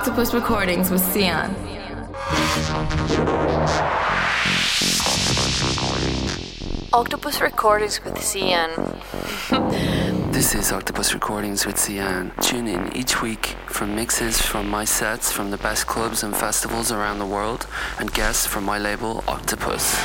Octopus Recordings with Sian. Octopus Recordings with Sian. This is Octopus Recordings with Sian. Tune in each week for mixes from my sets from the best clubs and festivals around the world and guests from my label Octopus.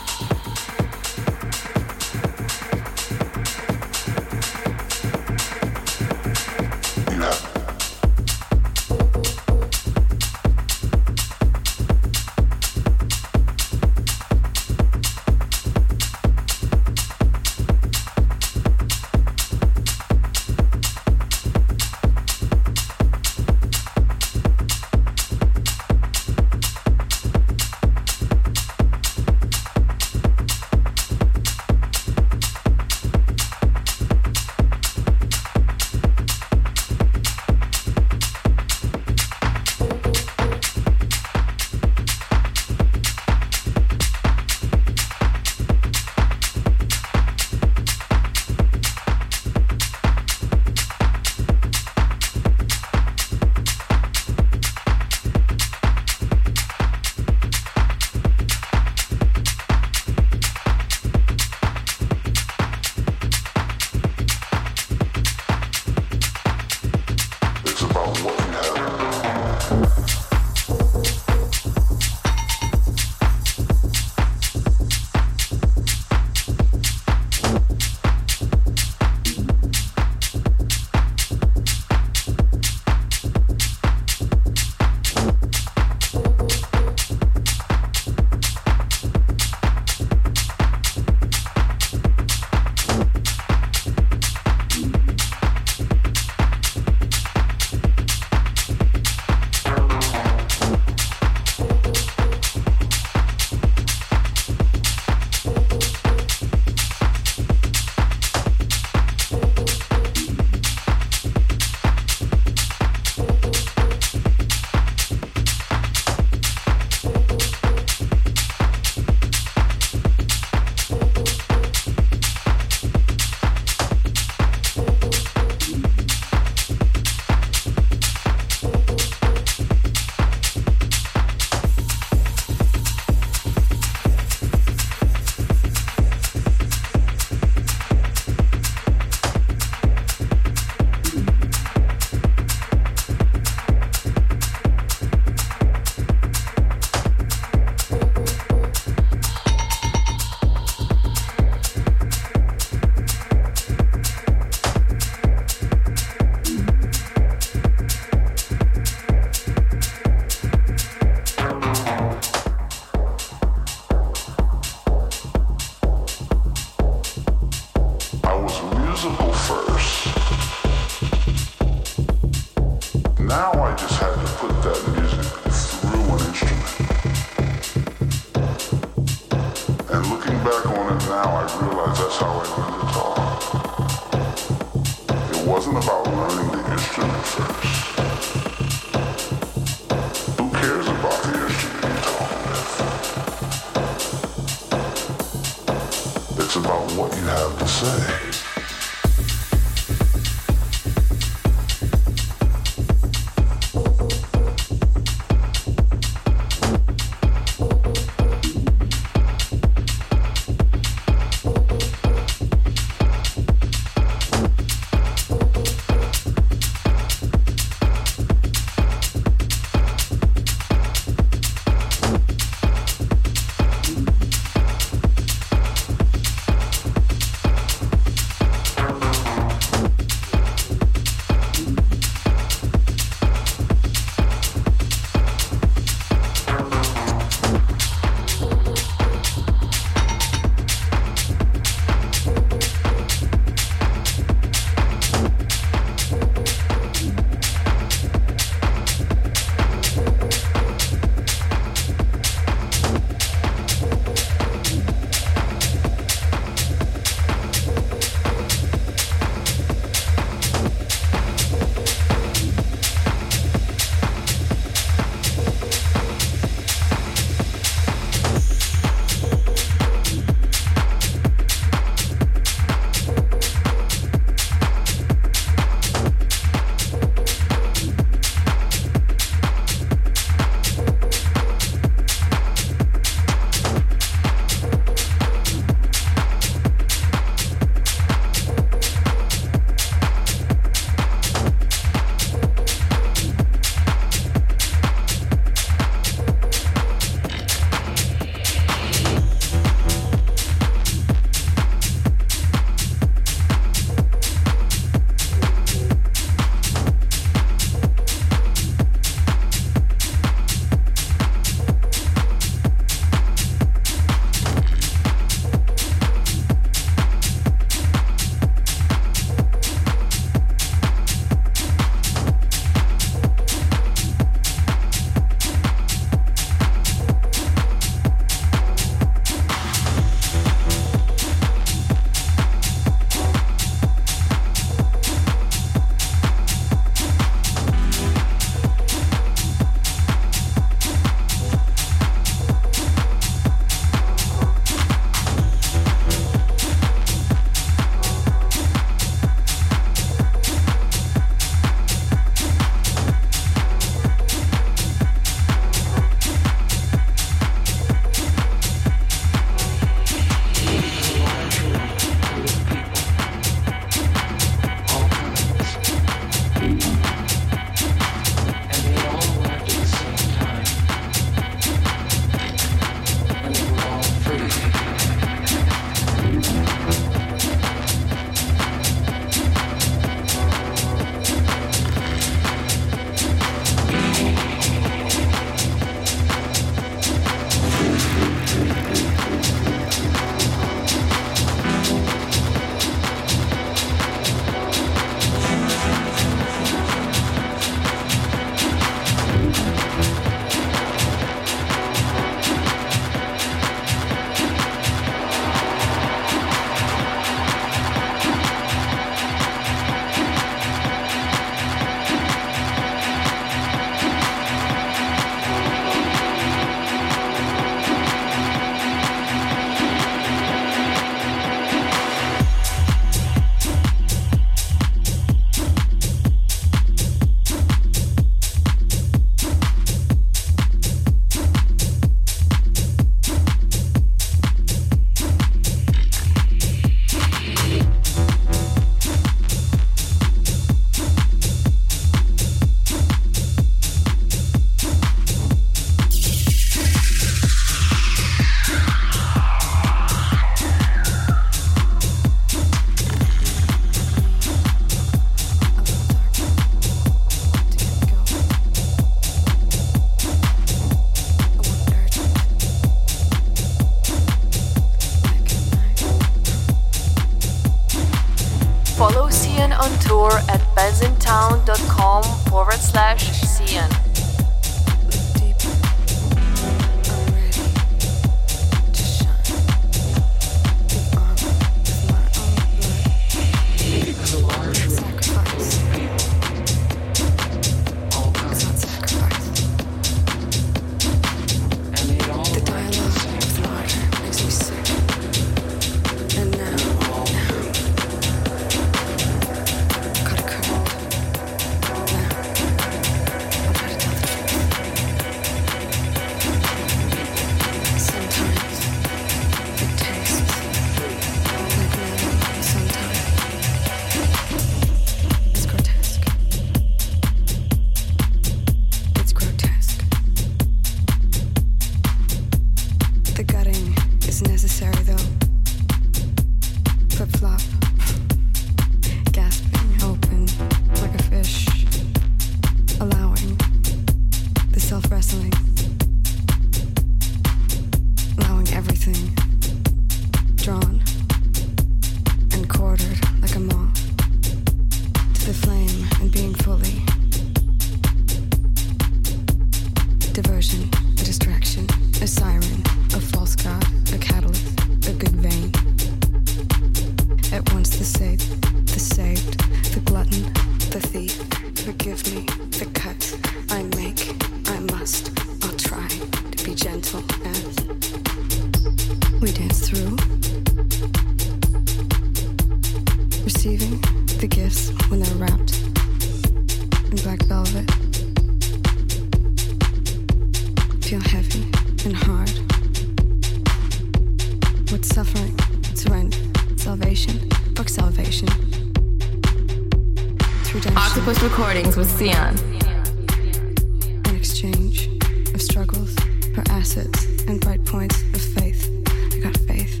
struggles, her assets, and bright points of faith. I got faith.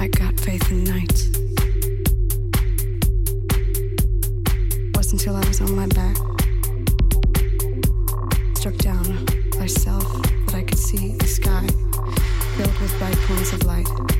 I got faith in nights. Wasn't until I was on my back, struck down by self, that I could see the sky filled with bright points of light.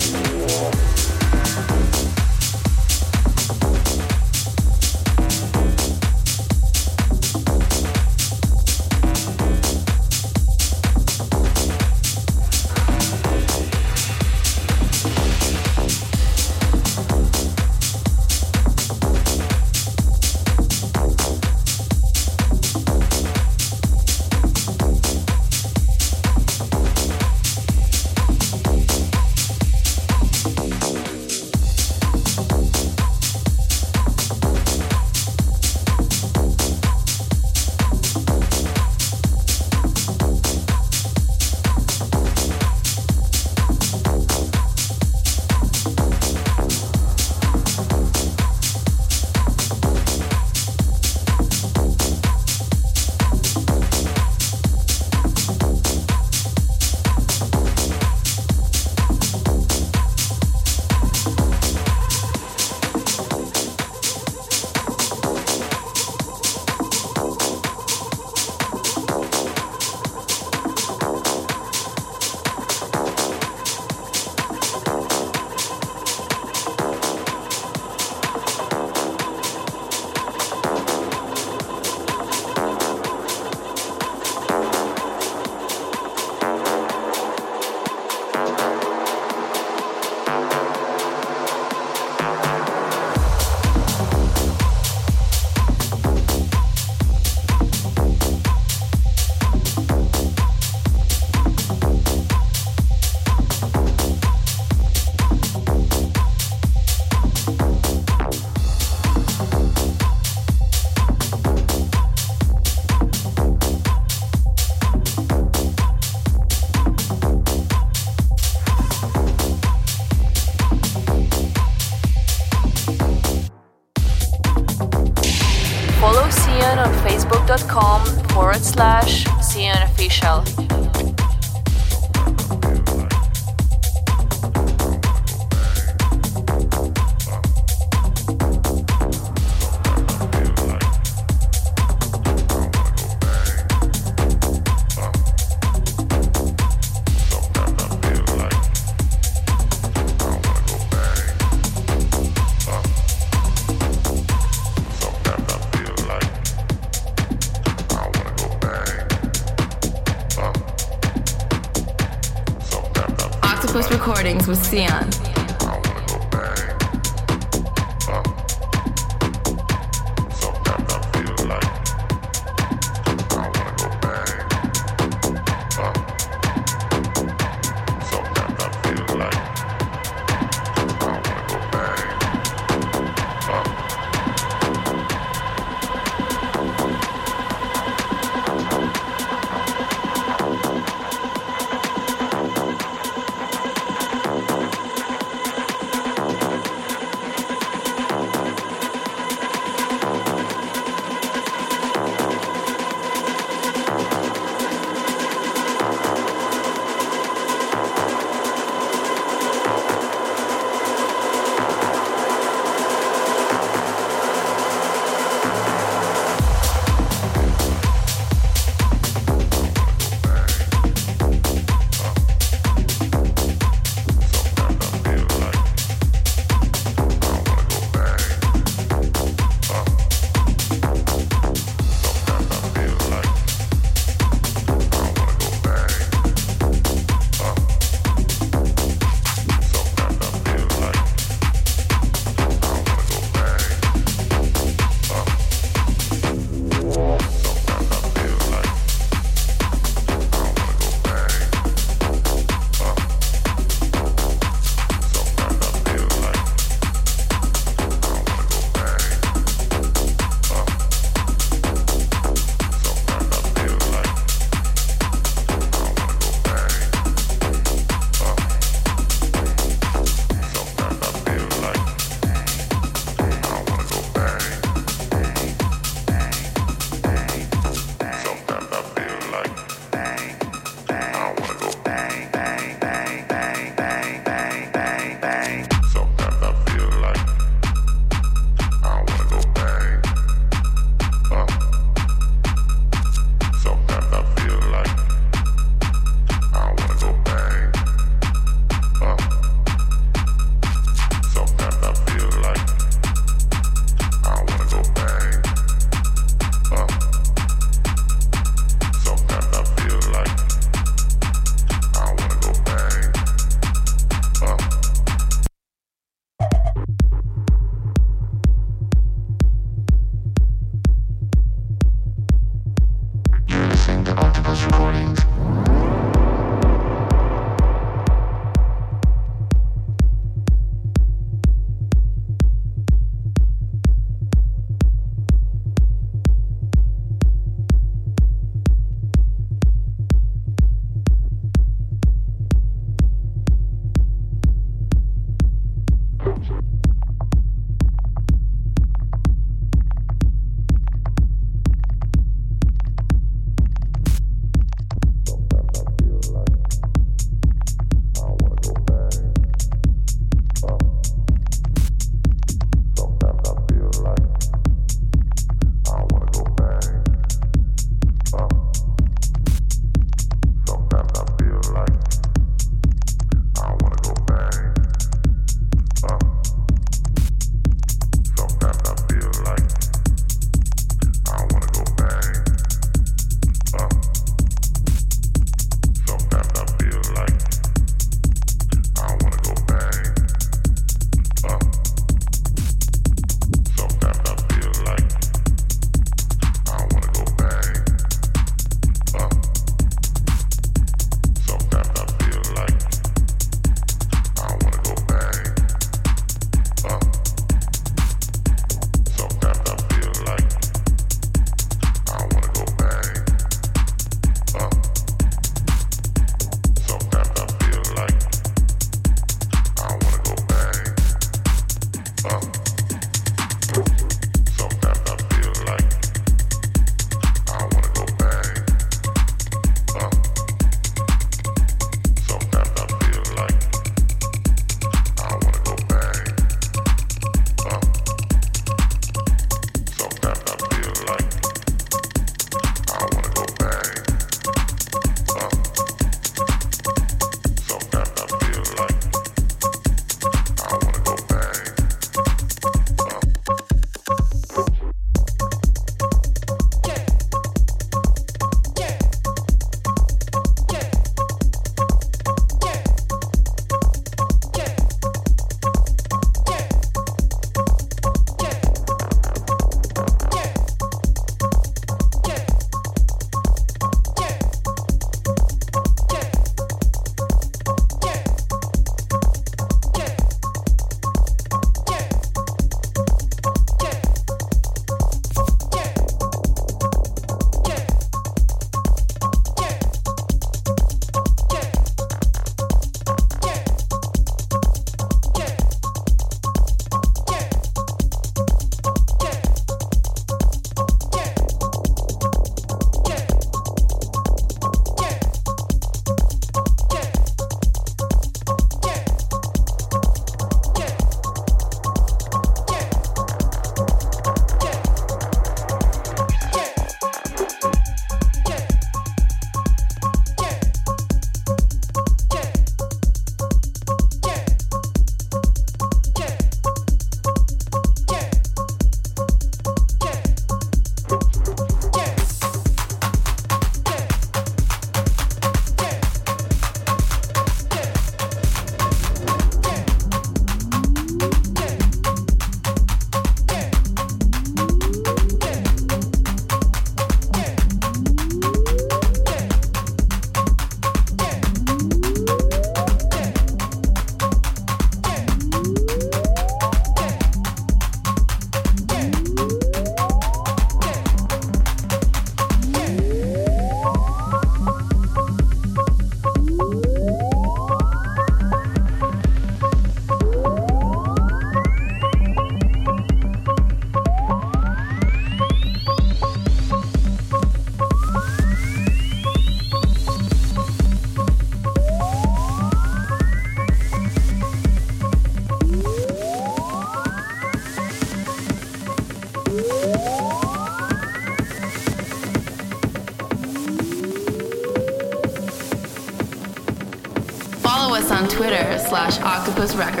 Octopus Records.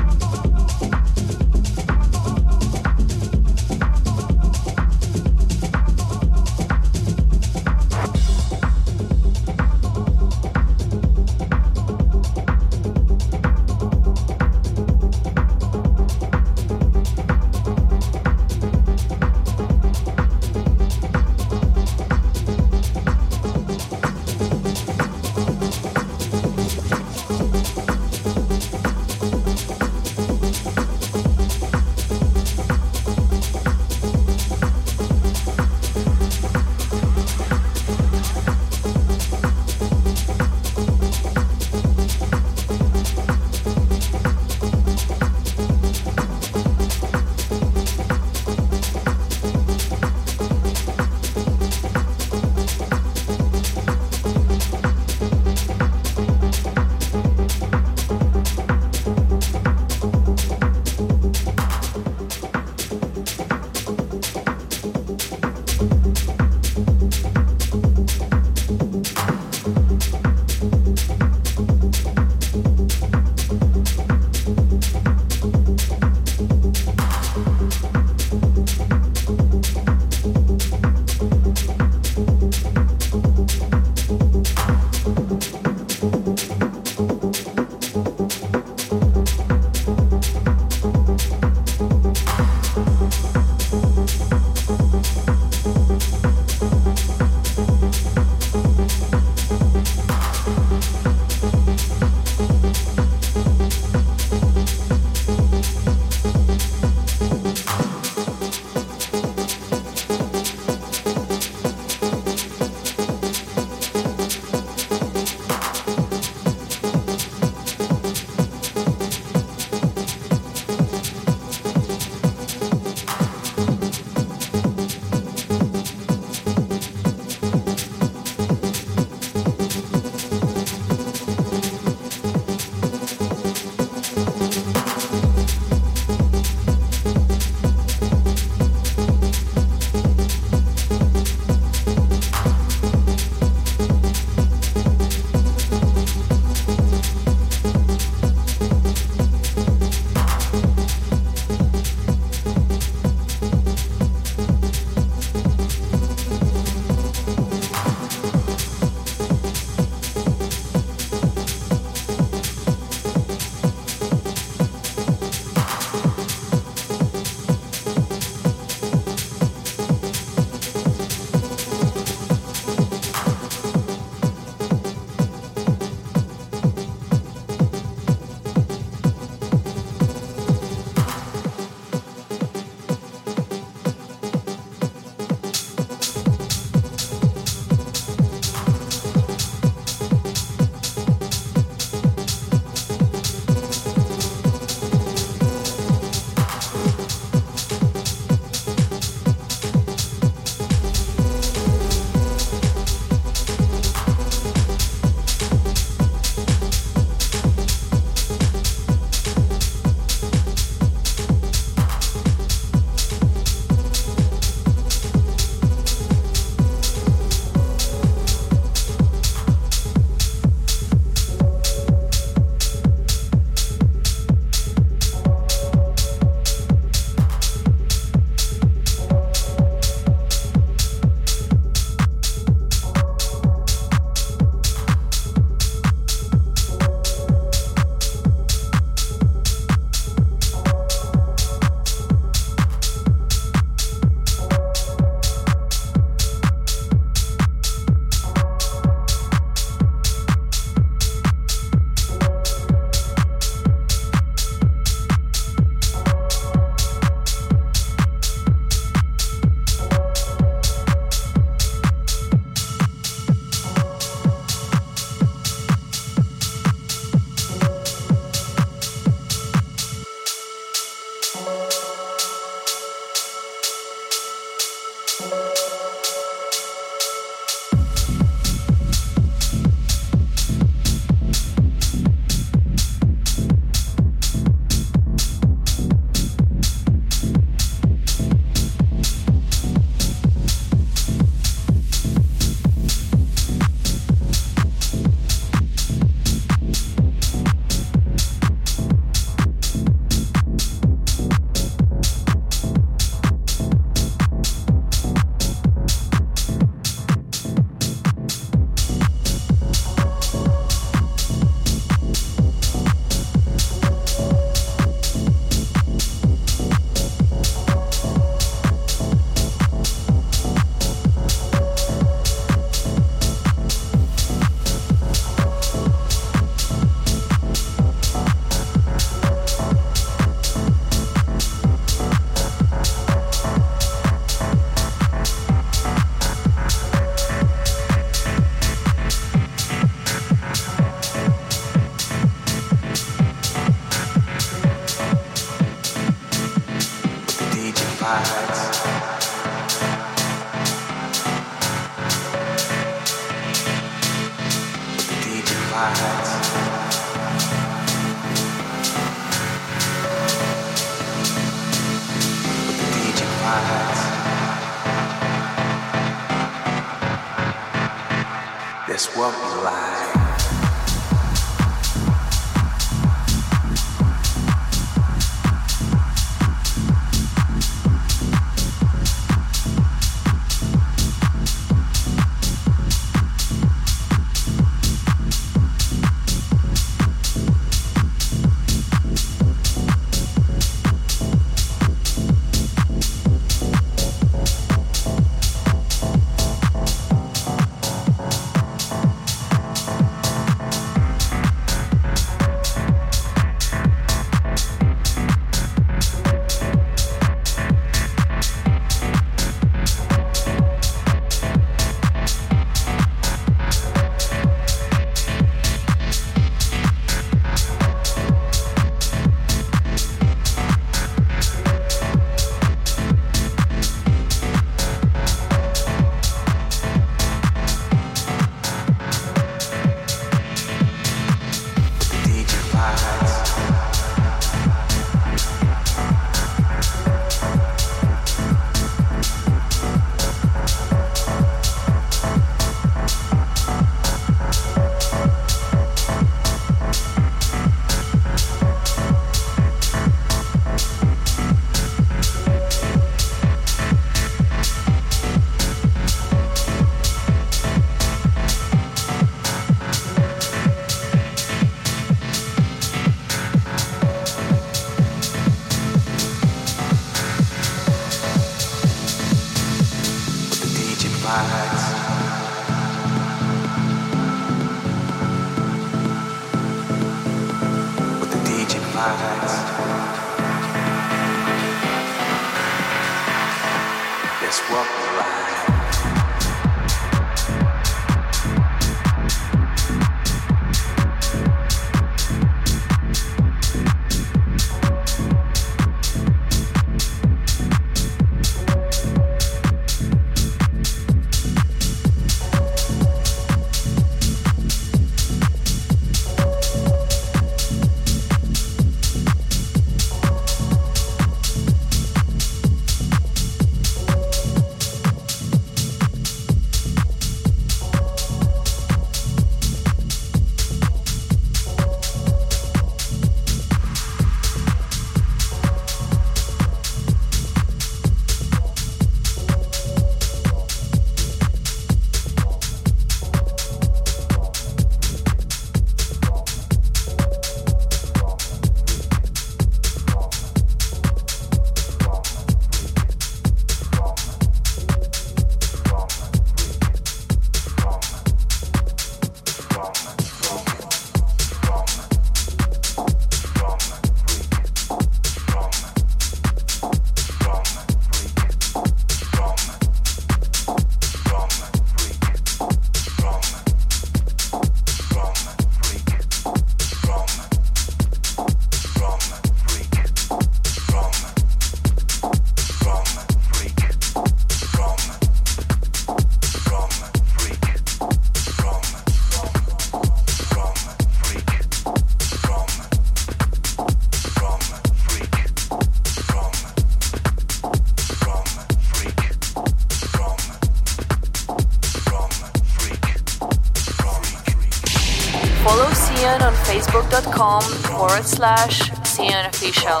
facebook.com forward slash Sian Official.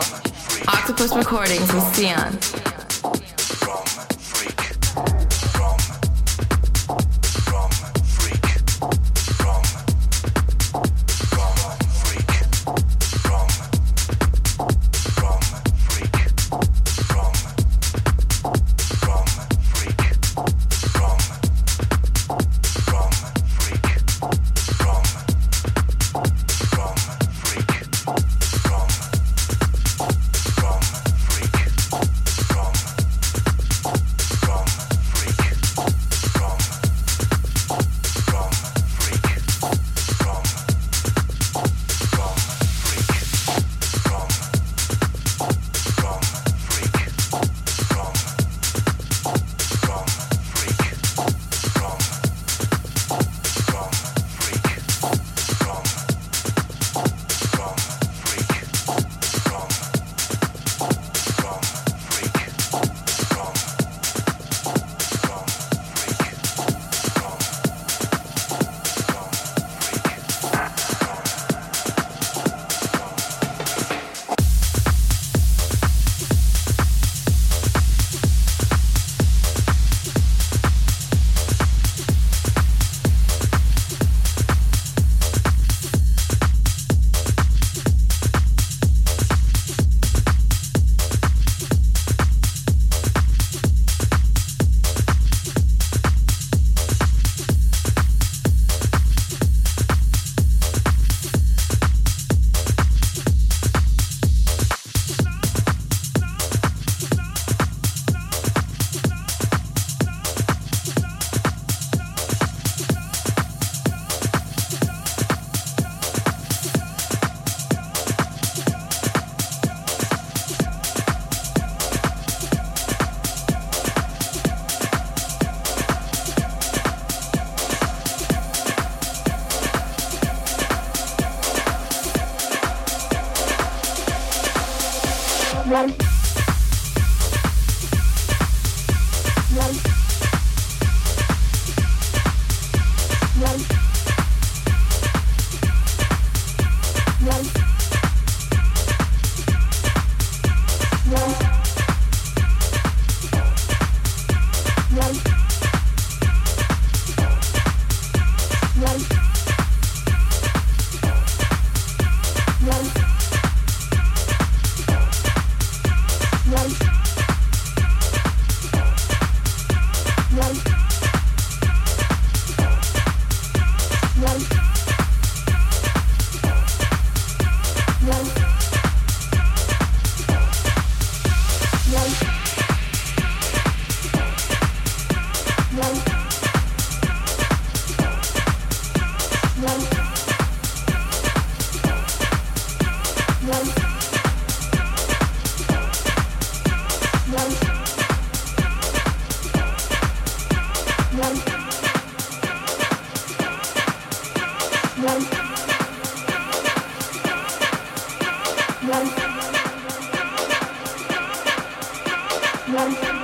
Octopus Recordings with Sian. Thank you.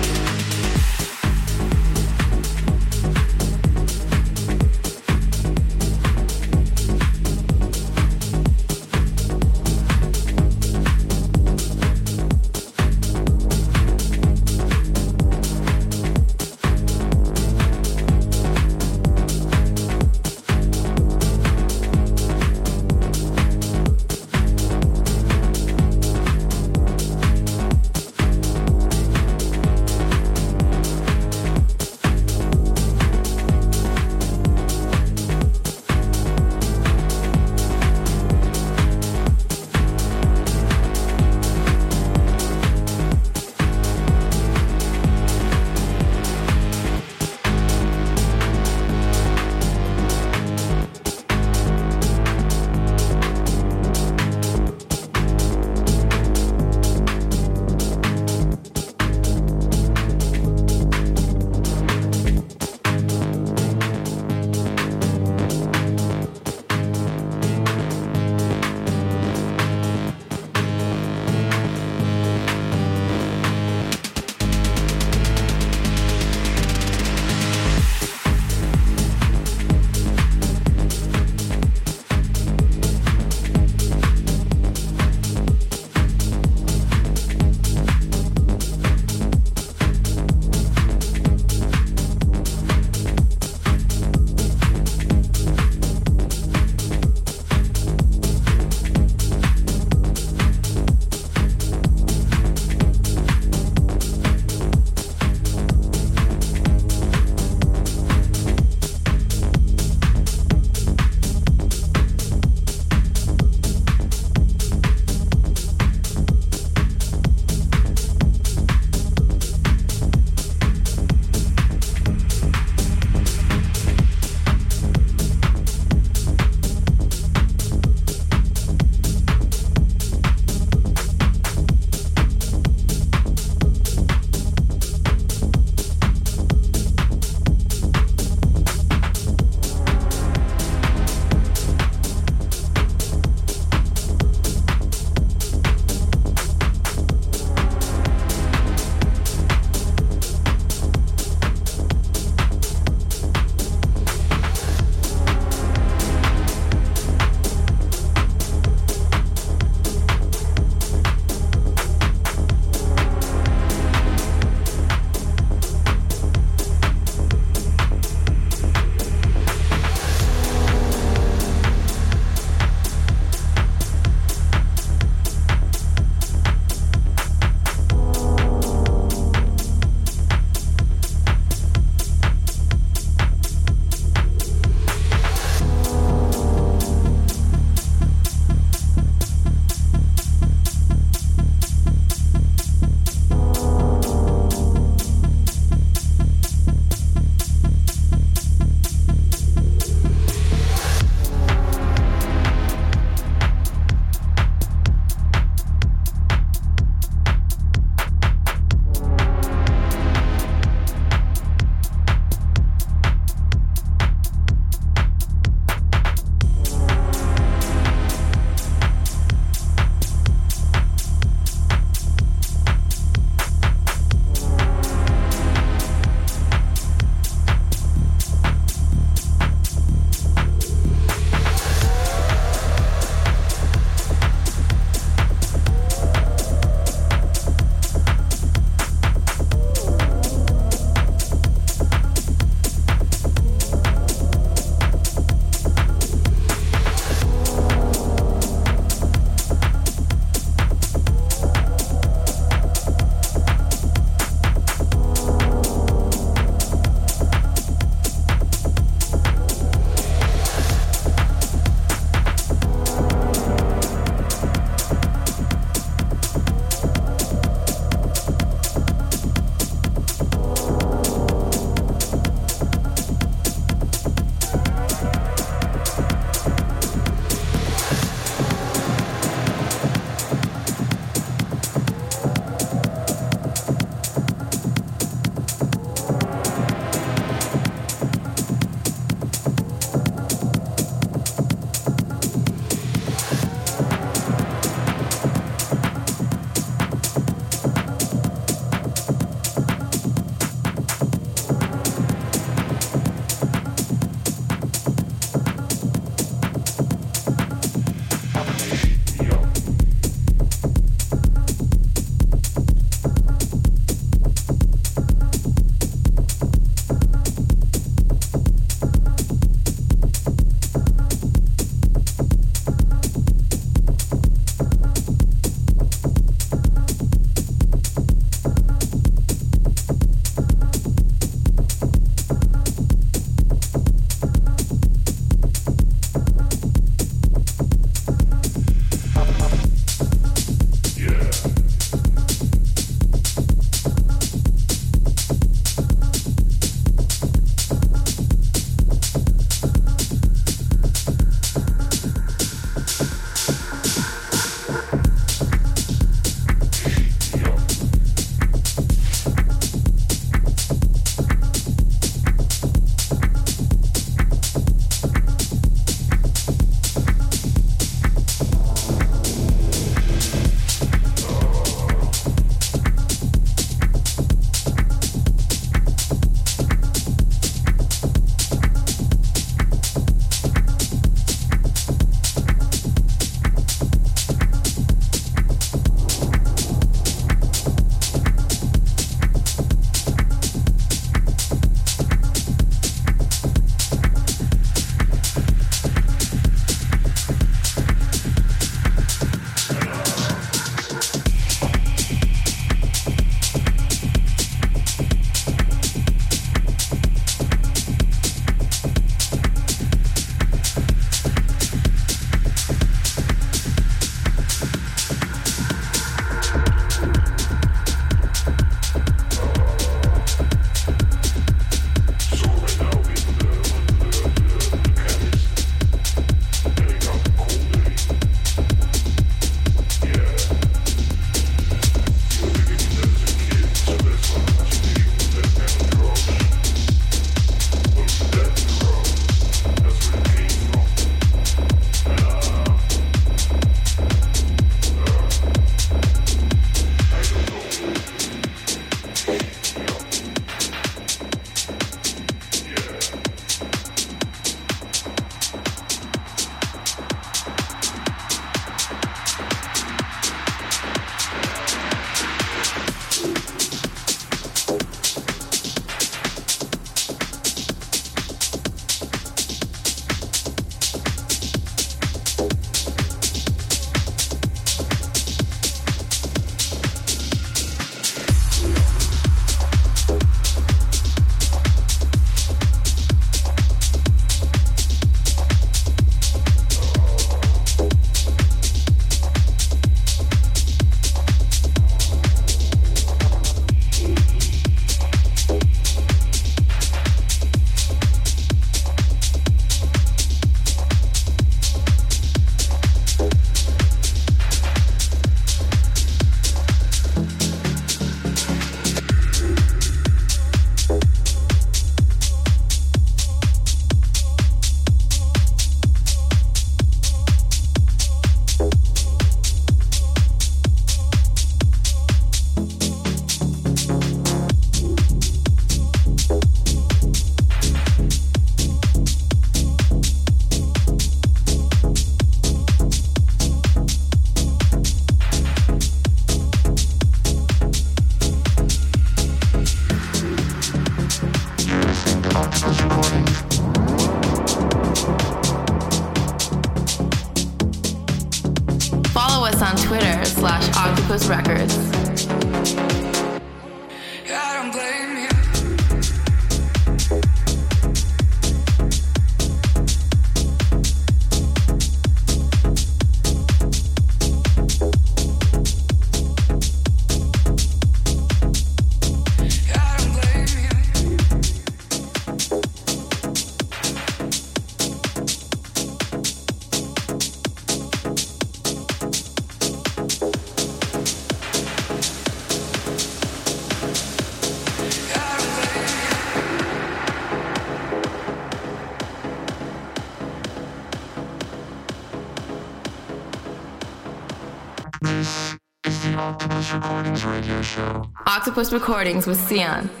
Octopus Recordings with Sian.